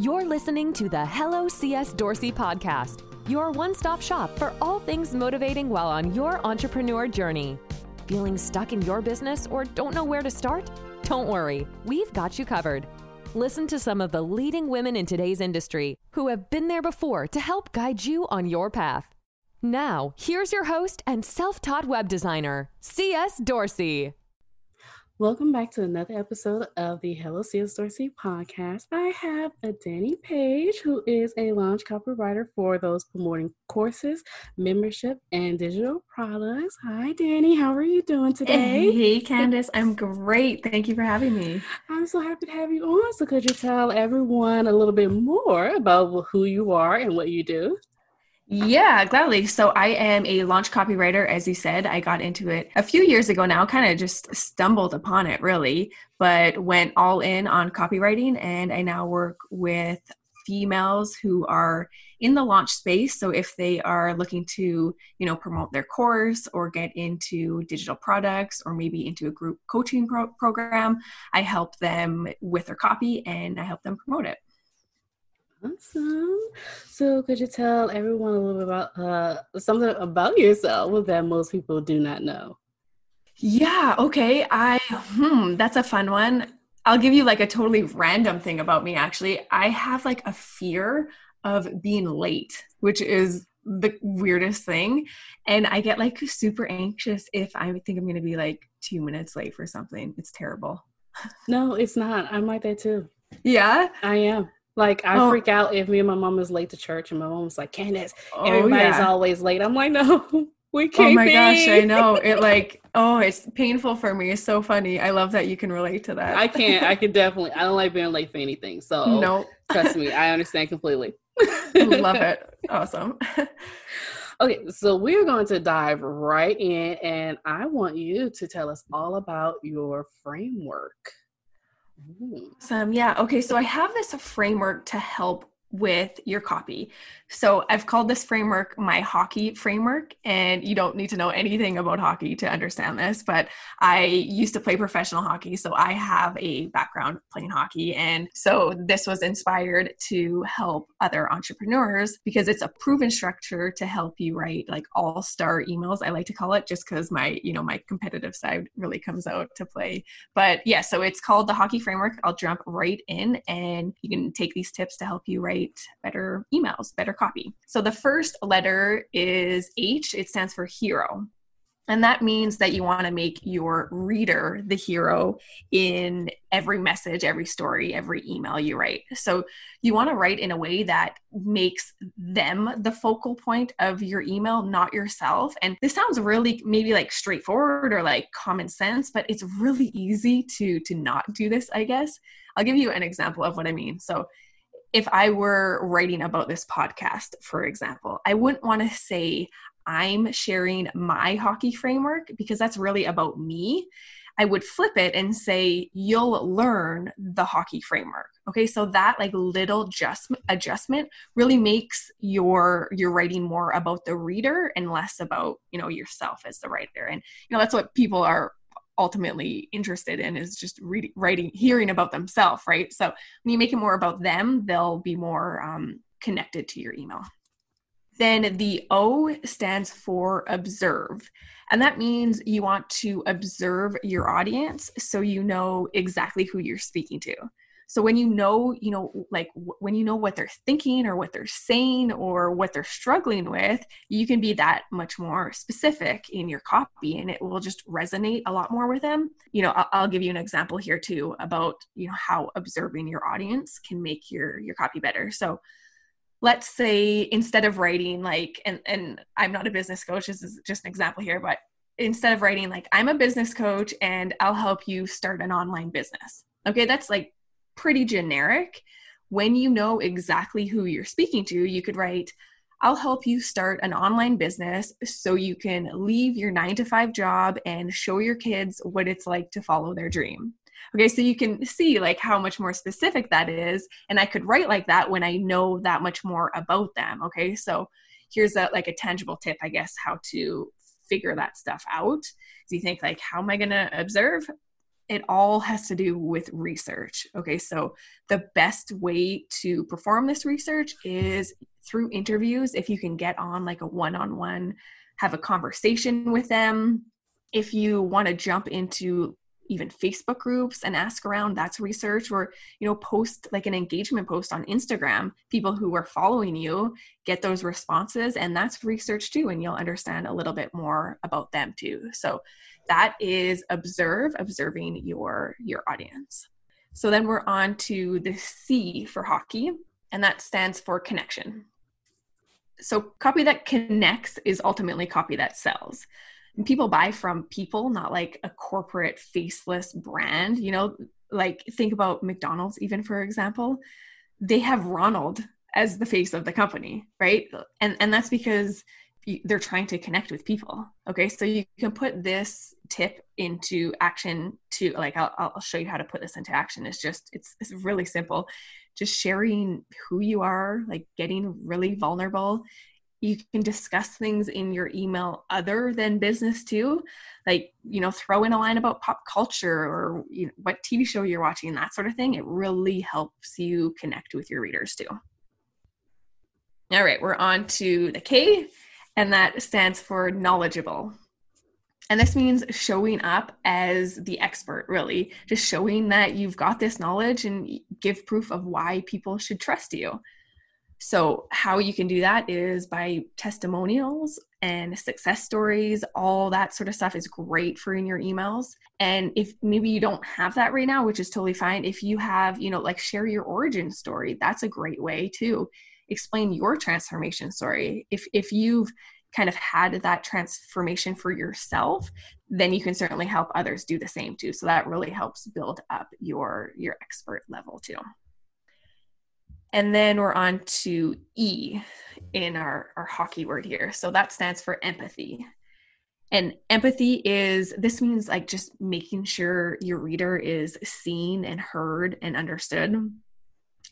You're listening to the Hello CS Dorsey podcast, your one stop shop for all things motivating while on your entrepreneur journey. Feeling stuck in your business or don't know where to start? Don't worry, we've got you covered. Listen to some of the leading women in today's industry who have been there before to help guide you on your path. Now, here's your host and self taught web designer, CS Dorsey. Welcome back to another episode of the Hello CS Dorsey podcast. I have a Danny Page, who is a launch copywriter for those promoting courses, membership, and digital products. Hi, Danny. How are you doing today? Hey, Candace. I'm great. Thank you for having me. I'm so happy to have you on. So, could you tell everyone a little bit more about who you are and what you do? Yeah, gladly. So I am a launch copywriter, as you said. I got into it a few years ago now, kind of just stumbled upon it really, but went all in on copywriting. And I now work with females who are in the launch space. So if they are looking to, you know, promote their course or get into digital products or maybe into a group coaching pro- program, I help them with their copy and I help them promote it. Awesome. So, could you tell everyone a little bit about uh, something about yourself that most people do not know? Yeah. Okay. I hmm. That's a fun one. I'll give you like a totally random thing about me. Actually, I have like a fear of being late, which is the weirdest thing, and I get like super anxious if I think I'm going to be like two minutes late for something. It's terrible. No, it's not. I'm like that too. Yeah, I am. Like I oh. freak out if me and my mom is late to church, and my mom's like, "Candace, oh, everybody's yeah. always late." I'm like, "No, we oh can't." Oh my be. gosh, I know it. Like, oh, it's painful for me. It's so funny. I love that you can relate to that. I can't. I can definitely. I don't like being late for anything. So no, nope. trust me, I understand completely. love it. Awesome. Okay, so we're going to dive right in, and I want you to tell us all about your framework. Awesome. Yeah. Okay. So I have this framework to help with your copy. So I've called this framework my hockey framework, and you don't need to know anything about hockey to understand this, but I used to play professional hockey, so I have a background playing hockey. And so this was inspired to help other entrepreneurs because it's a proven structure to help you write like all star emails, I like to call it, just because my, you know, my competitive side really comes out to play. But yeah, so it's called the hockey framework. I'll jump right in and you can take these tips to help you write better emails, better copy. So the first letter is H, it stands for hero. And that means that you want to make your reader the hero in every message, every story, every email you write. So you want to write in a way that makes them the focal point of your email, not yourself. And this sounds really maybe like straightforward or like common sense, but it's really easy to to not do this, I guess. I'll give you an example of what I mean. So if I were writing about this podcast, for example, I wouldn't want to say I'm sharing my hockey framework because that's really about me. I would flip it and say you'll learn the hockey framework. Okay, so that like little just adjustment really makes your your writing more about the reader and less about you know yourself as the writer. And you know that's what people are ultimately interested in is just reading, writing, hearing about themselves, right? So when you make it more about them, they'll be more um, connected to your email. Then the O stands for observe. And that means you want to observe your audience so you know exactly who you're speaking to. So when you know, you know, like when you know what they're thinking or what they're saying or what they're struggling with, you can be that much more specific in your copy and it will just resonate a lot more with them. You know, I'll, I'll give you an example here too about, you know, how observing your audience can make your your copy better. So let's say instead of writing like and and I'm not a business coach, this is just an example here, but instead of writing like I'm a business coach and I'll help you start an online business. Okay, that's like pretty generic. When you know exactly who you're speaking to, you could write, I'll help you start an online business so you can leave your nine to five job and show your kids what it's like to follow their dream. Okay, so you can see like how much more specific that is. And I could write like that when I know that much more about them. Okay, so here's a like a tangible tip, I guess, how to figure that stuff out. Do you think like how am I gonna observe? It all has to do with research. Okay, so the best way to perform this research is through interviews. If you can get on like a one on one, have a conversation with them. If you want to jump into even Facebook groups and ask around, that's research, or, you know, post like an engagement post on Instagram. People who are following you get those responses, and that's research too, and you'll understand a little bit more about them too. So that is observe, observing your your audience. So then we're on to the C for hockey, and that stands for connection. So copy that connects is ultimately copy that sells people buy from people, not like a corporate faceless brand. You know, like think about McDonald's, even for example, they have Ronald as the face of the company, right? And and that's because they're trying to connect with people. Okay, so you can put this tip into action. To like, I'll, I'll show you how to put this into action. It's just it's it's really simple. Just sharing who you are, like getting really vulnerable you can discuss things in your email other than business too. Like you know throw in a line about pop culture or you know, what tv show you're watching that sort of thing. It really helps you connect with your readers too. All right we're on to the k and that stands for knowledgeable. And this means showing up as the expert really. Just showing that you've got this knowledge and give proof of why people should trust you so, how you can do that is by testimonials and success stories, all that sort of stuff is great for in your emails. And if maybe you don't have that right now, which is totally fine, if you have, you know, like share your origin story, that's a great way to explain your transformation story. If if you've kind of had that transformation for yourself, then you can certainly help others do the same too. So that really helps build up your your expert level too. And then we're on to E in our, our hockey word here. So that stands for empathy. And empathy is this means like just making sure your reader is seen and heard and understood.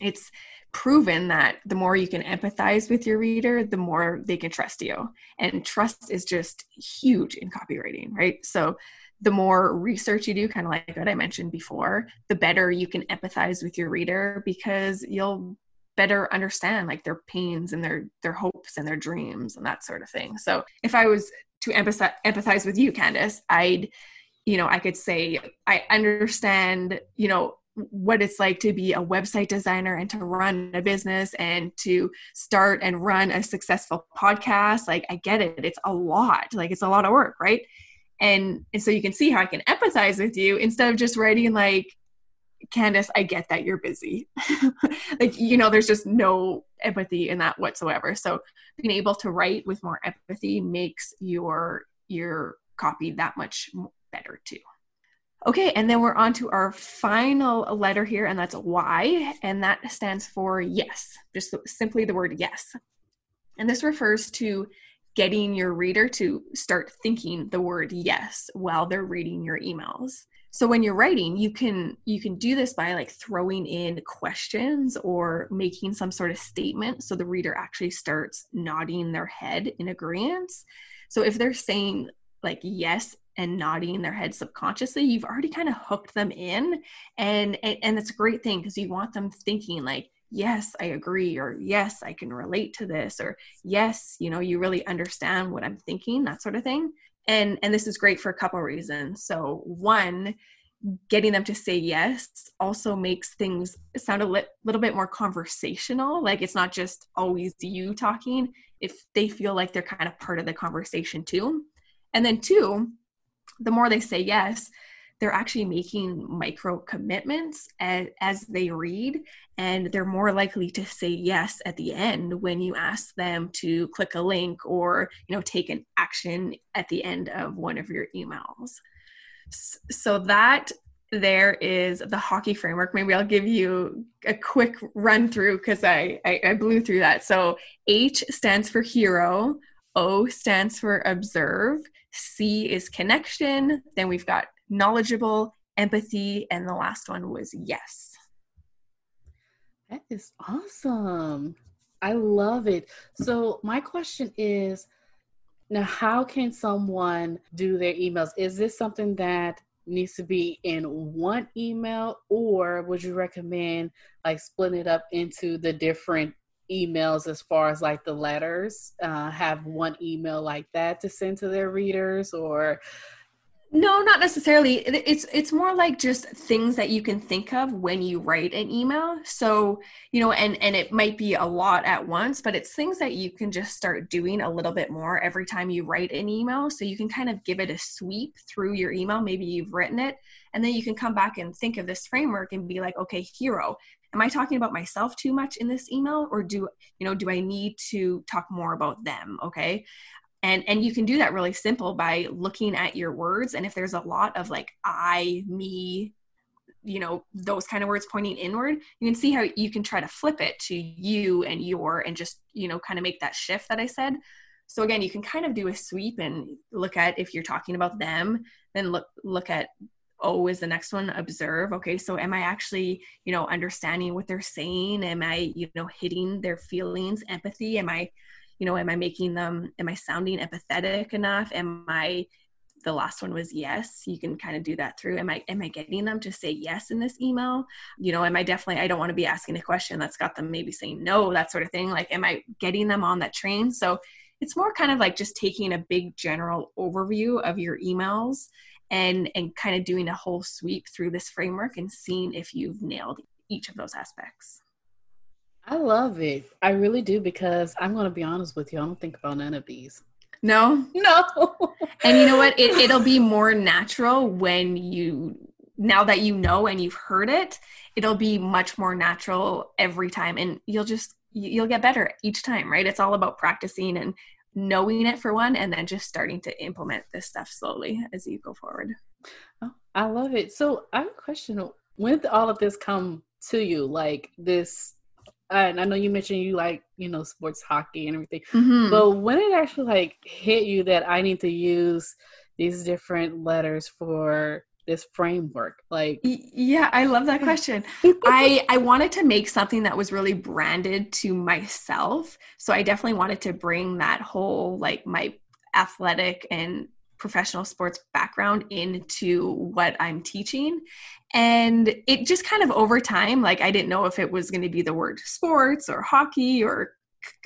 It's proven that the more you can empathize with your reader, the more they can trust you. And trust is just huge in copywriting, right? So the more research you do, kind of like what I mentioned before, the better you can empathize with your reader because you'll better understand like their pains and their their hopes and their dreams and that sort of thing. So if i was to empathize, empathize with you candace i'd you know i could say i understand you know what it's like to be a website designer and to run a business and to start and run a successful podcast. Like i get it. It's a lot. Like it's a lot of work right? And and so you can see how i can empathize with you instead of just writing like Candace, I get that you're busy. like, you know, there's just no empathy in that whatsoever. So being able to write with more empathy makes your your copy that much better too. Okay, and then we're on to our final letter here, and that's Y, and that stands for yes, just simply the word yes. And this refers to getting your reader to start thinking the word yes while they're reading your emails so when you're writing you can you can do this by like throwing in questions or making some sort of statement so the reader actually starts nodding their head in agreement. So if they're saying like yes and nodding their head subconsciously you've already kind of hooked them in. And and, and it's a great thing because you want them thinking like yes i agree or yes i can relate to this or yes you know you really understand what i'm thinking that sort of thing and and this is great for a couple reasons. So one getting them to say yes also makes things sound a li- little bit more conversational. Like it's not just always you talking if they feel like they're kind of part of the conversation too. And then two the more they say yes they're actually making micro commitments as, as they read and they're more likely to say yes at the end when you ask them to click a link or you know take an action at the end of one of your emails. So that there is the hockey framework. Maybe i'll give you a quick run through because I, I i blew through that. So h stands for hero o stands for observe c is connection then we've got knowledgeable, empathy, and the last one was yes. That is awesome. I love it. So, my question is now, how can someone do their emails? Is this something that needs to be in one email or would you recommend like splitting it up into the different emails as far as like the letters uh, have one email like that to send to their readers or no, not necessarily. It's it's more like just things that you can think of when you write an email. So, you know, and and it might be a lot at once, but it's things that you can just start doing a little bit more every time you write an email. So you can kind of give it a sweep through your email. Maybe you've written it, and then you can come back and think of this framework and be like, okay, hero, am I talking about myself too much in this email or do you know, do I need to talk more about them, okay? And and you can do that really simple by looking at your words. And if there's a lot of like i me you know those kind of words pointing inward you can see how you can try to flip it to you and your and just you know kind of make that shift that i said. So again you can kind of do a sweep and look at if you're talking about them then look look at oh is the next one observe? Okay so am i actually you know understanding what they're saying? Am i you know hitting their feelings empathy? Am i you know am i making them am i sounding empathetic enough? Am i the last one was yes you can kind of do that through. Am i am i getting them to say yes in this email? You know am i definitely i don't want to be asking a question that's got them maybe saying no that sort of thing. Like am i getting them on that train? So it's more kind of like just taking a big general overview of your emails and and kind of doing a whole sweep through this framework and seeing if you've nailed each of those aspects I love it. I really do because I'm going to be honest with you. I don't think about none of these. No, no. and you know what? It, it'll be more natural when you now that you know and you've heard it. It'll be much more natural every time, and you'll just you'll get better each time. Right? It's all about practicing and knowing it for one, and then just starting to implement this stuff slowly as you go forward. Oh, I love it. So I have a question. When did all of this come to you? Like this and I know you mentioned you like, you know, sports hockey and everything. Mm-hmm. But when it actually like hit you that I need to use these different letters for this framework like yeah i love that question i i wanted to make something that was really branded to myself so i definitely wanted to bring that whole like my athletic and professional sports background into what I'm teaching. And it just kind of over time, like I didn't know if it was going to be the word sports or hockey or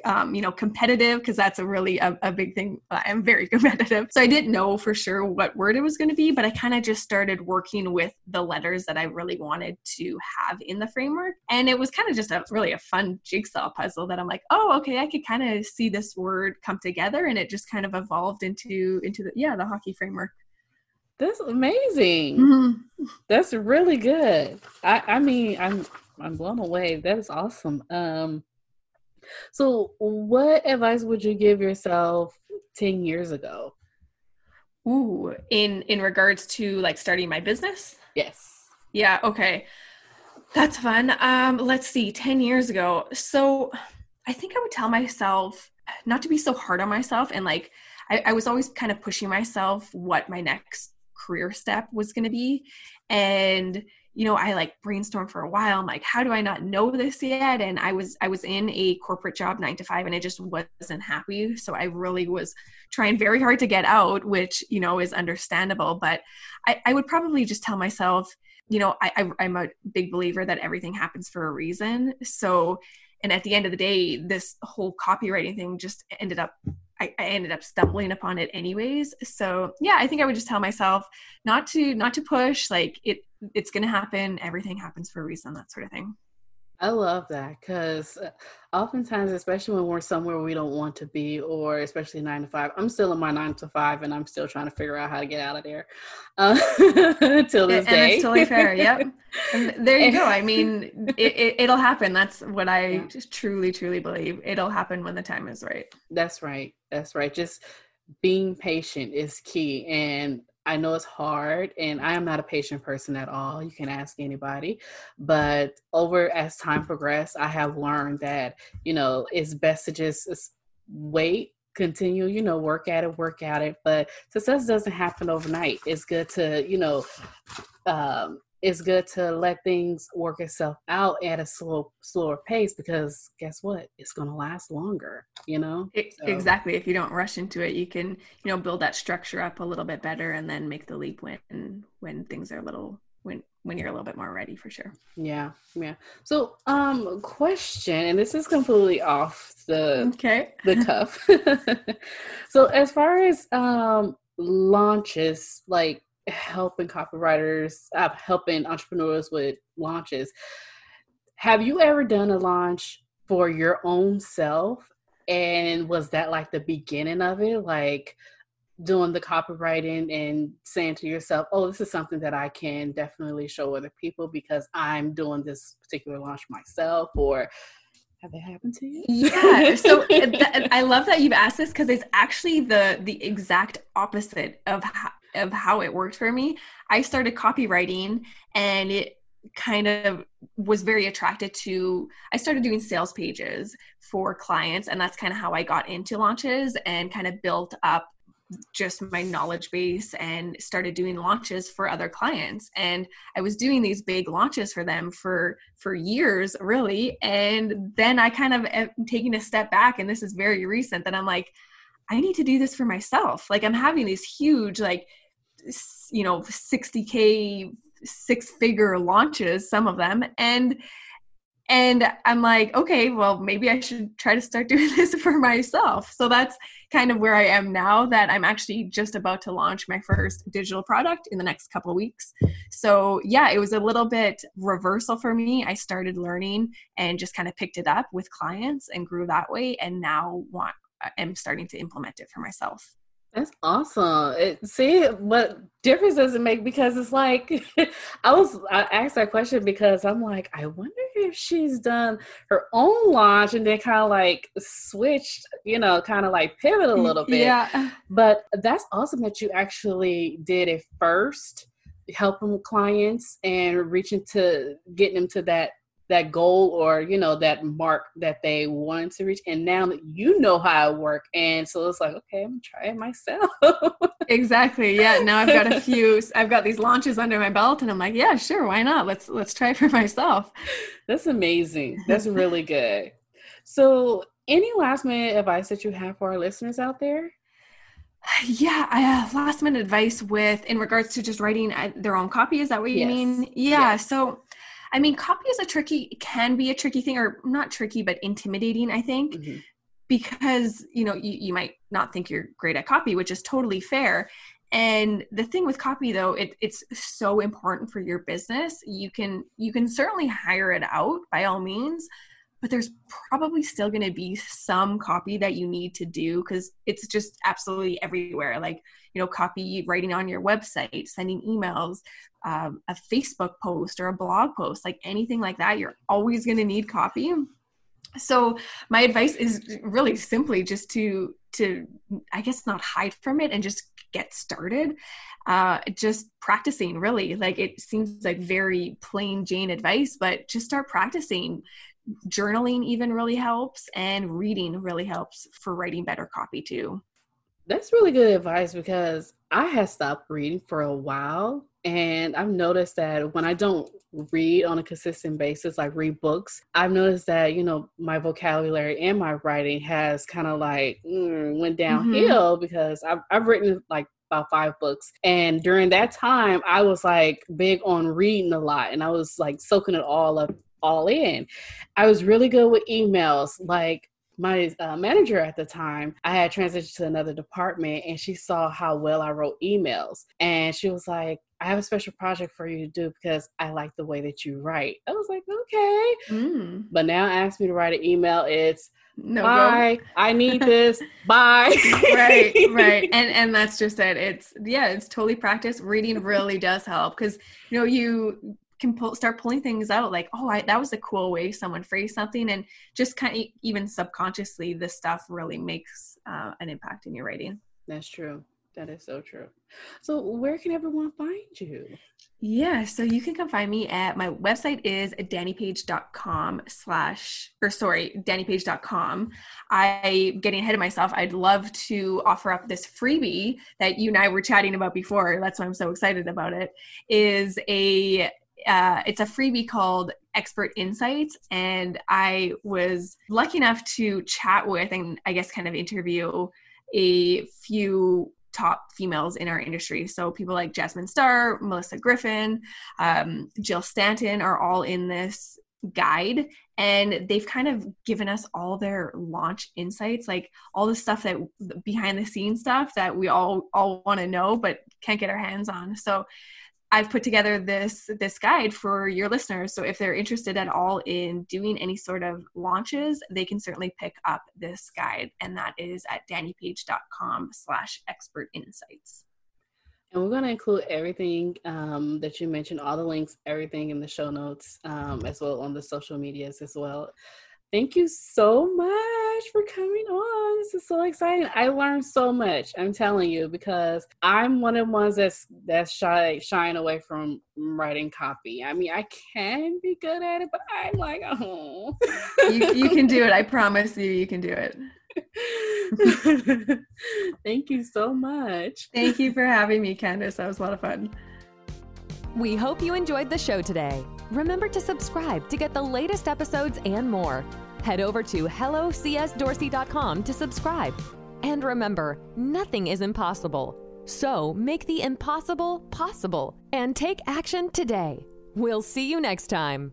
um, you know, competitive because that's a really a, a, big thing. I'm very competitive, so I didn't know for sure what word it was going to be, but I kind of just started working with the letters that I really wanted to have in the framework, and it was kind of just a really a fun jigsaw puzzle that I'm like, oh, okay, I could kind of see this word come together, and it just kind of evolved into into the yeah the hockey framework. That's amazing. Mm-hmm. That's really good. I I mean I'm I'm blown away. That is awesome. Um so, what advice would you give yourself 10 years ago? Ooh, in in regards to like starting my business? Yes. Yeah, okay. That's fun. Um let's see, 10 years ago. So, I think I would tell myself not to be so hard on myself and like I, I was always kind of pushing myself what my next career step was going to be and you know i like brainstormed for a while. I'm like how do i not know this yet? And i was i was in a corporate job nine to five and i just wasn't happy. So i really was trying very hard to get out which you know is understandable. But i, I would probably just tell myself you know I, I i'm a big believer that everything happens for a reason. So and at the end of the day this whole copywriting thing just ended up I, I, ended up stumbling upon it anyways so yeah i think i would just tell myself not to not to push like it it's going to happen. Everything happens for a reason, that sort of thing. I love that because uh, oftentimes, especially when we're somewhere we don't want to be, or especially nine to five, I'm still in my nine to five and I'm still trying to figure out how to get out of there uh, till this and day. Totally fair. Yep. And there you go. I mean, it, it, will happen. That's what I yeah. just truly, truly believe. It'll happen when the time is right. That's right. That's right. Just being patient is key. And I know it's hard, and I am not a patient person at all. You can ask anybody. But over as time progressed, I have learned that, you know, it's best to just wait, continue, you know, work at it, work at it. But success doesn't happen overnight. It's good to, you know, um, it's good to let things work itself out at a slow slower pace because guess what? It's going to last longer you know? It, so. exactly. If you don't rush into it you can you know build that structure up a little bit better and then make the leap when when things are a little when when you're a little bit more ready for sure. Yeah yeah. So um question and this is completely off the okay. the cuff. So as far as um launches like helping copywriters, uh, helping entrepreneurs with launches. Have you ever done a launch for your own self? And was that like the beginning of it? Like doing the copywriting and saying to yourself, oh, this is something that I can definitely show other people because I'm doing this particular launch myself? Or have they happened to you? Yeah. So I love that you've asked this because it's actually the the exact opposite of how, of how it worked for me. I started copywriting and it kind of was very attracted to I started doing sales pages for clients and that's kind of how I got into launches and kind of built up just my knowledge base and started doing launches for other clients and i was doing these big launches for them for for years really and then i kind of am taking a step back and this is very recent that i'm like i need to do this for myself like i'm having these huge like you know 60k six figure launches some of them and and i'm like okay well maybe i should try to start doing this for myself. So that's kind of where i am now that i'm actually just about to launch my first digital product in the next couple of weeks. So yeah it was a little bit reversal for me. I started learning and just kind of picked it up with clients and grew that way and now want i'm starting to implement it for myself that's awesome. It, see what difference does it make? Because it's like I was I asked that question because I'm like, I wonder if she's done her own launch and then kind of like switched, you know, kind of like pivot a mm, little bit. Yeah. But that's awesome that you actually did it first, helping clients and reaching to getting them to that that goal or you know that mark that they wanted to reach and now that you know how it work and so it's like okay i'm trying myself. Exactly yeah now i've got a few i've got these launches under my belt and i'm like yeah sure why not? Let's let's try for myself. That's amazing that's really good. So any last minute advice that you have for our listeners out there? Yeah I, have last minute advice with in regards to just writing uh, their own copy is that what you yes. mean yeah yes. so I mean, copy is a tricky, can be a tricky thing, or not tricky, but intimidating, I think, mm-hmm. because, you know, you, you might not think you're great at copy, which is totally fair. And the thing with copy though, it, it's so important for your business. You can you can certainly hire it out by all means, but there's probably still going to be some copy that you need to do because it's just absolutely everywhere like you know copy writing on your website sending emails um, a facebook post or a blog post like anything like that you're always going to need copy. So my advice is really simply just to to i guess not hide from it and just get started. Uh just practicing really. Like it seems like very plain jane advice but just start practicing. Journaling even really helps and reading really helps for writing better copy too. That's really good advice because i have stopped reading for a while and i've noticed that when i don't read on a consistent basis like read books i've noticed that you know my vocabulary and my writing has kind of like mm, went mm-hmm. downhill mm-hmm. because I've, I've written like about five books. And during that time, I was like big on reading a lot and I was like soaking it all up all in. I was really good with emails. Like my uh, manager at the time, I had transitioned to another department and she saw how well I wrote emails. And she was like, I have a special project for you to do because I like the way that you write. I was like, okay. Mm. But now ask me to write an email. It's no bye. Go. I need this. bye. right, right. And and that's just it. It's yeah, it's totally practice. Reading really does help because you know you can pull, start pulling things out like oh I, that was a cool way someone phrased something and just kind of even subconsciously this stuff really makes uh, an impact in your writing that's true that is so true. So where can everyone find you? Yeah so you can come find me at my website is dannypage.com slash or sorry dannypage.com i getting ahead of myself i'd love to offer up this freebie that you and i were chatting about before. That's why i'm so excited about it. Is a uh, it's a freebie called Expert Insights. And I was lucky enough to chat with and I guess kind of interview a few top females in our industry. So people like Jasmine Star, Melissa Griffin, um, Jill Stanton are all in this guide and they've kind of given us all their launch insights like all the stuff that behind the scenes stuff that we all all want to know but can't get our hands on so I've put together this this guide for your listeners. So if they're interested at all in doing any sort of launches, they can certainly pick up this guide, and that is at dannypage.com slash expert insights. And we're going to include everything um, that you mentioned, all the links, everything in the show notes, um, as well on the social medias as well. Thank you so much for coming on. This is so exciting. I learned so much. I'm telling you because I'm one of the ones that's that's shy shying away from writing copy. I mean, I can be good at it, but I'm like, oh, you, you can do it. I oh. promise you, you can do it. Thank you so much. Thank you for having me, Candace. That was a lot of fun. We hope you enjoyed the show today. Remember to subscribe to get the latest episodes and more. Head over to hellocsdorsey.com to subscribe. And remember, nothing is impossible. So make the impossible possible and take action today. We'll see you next time.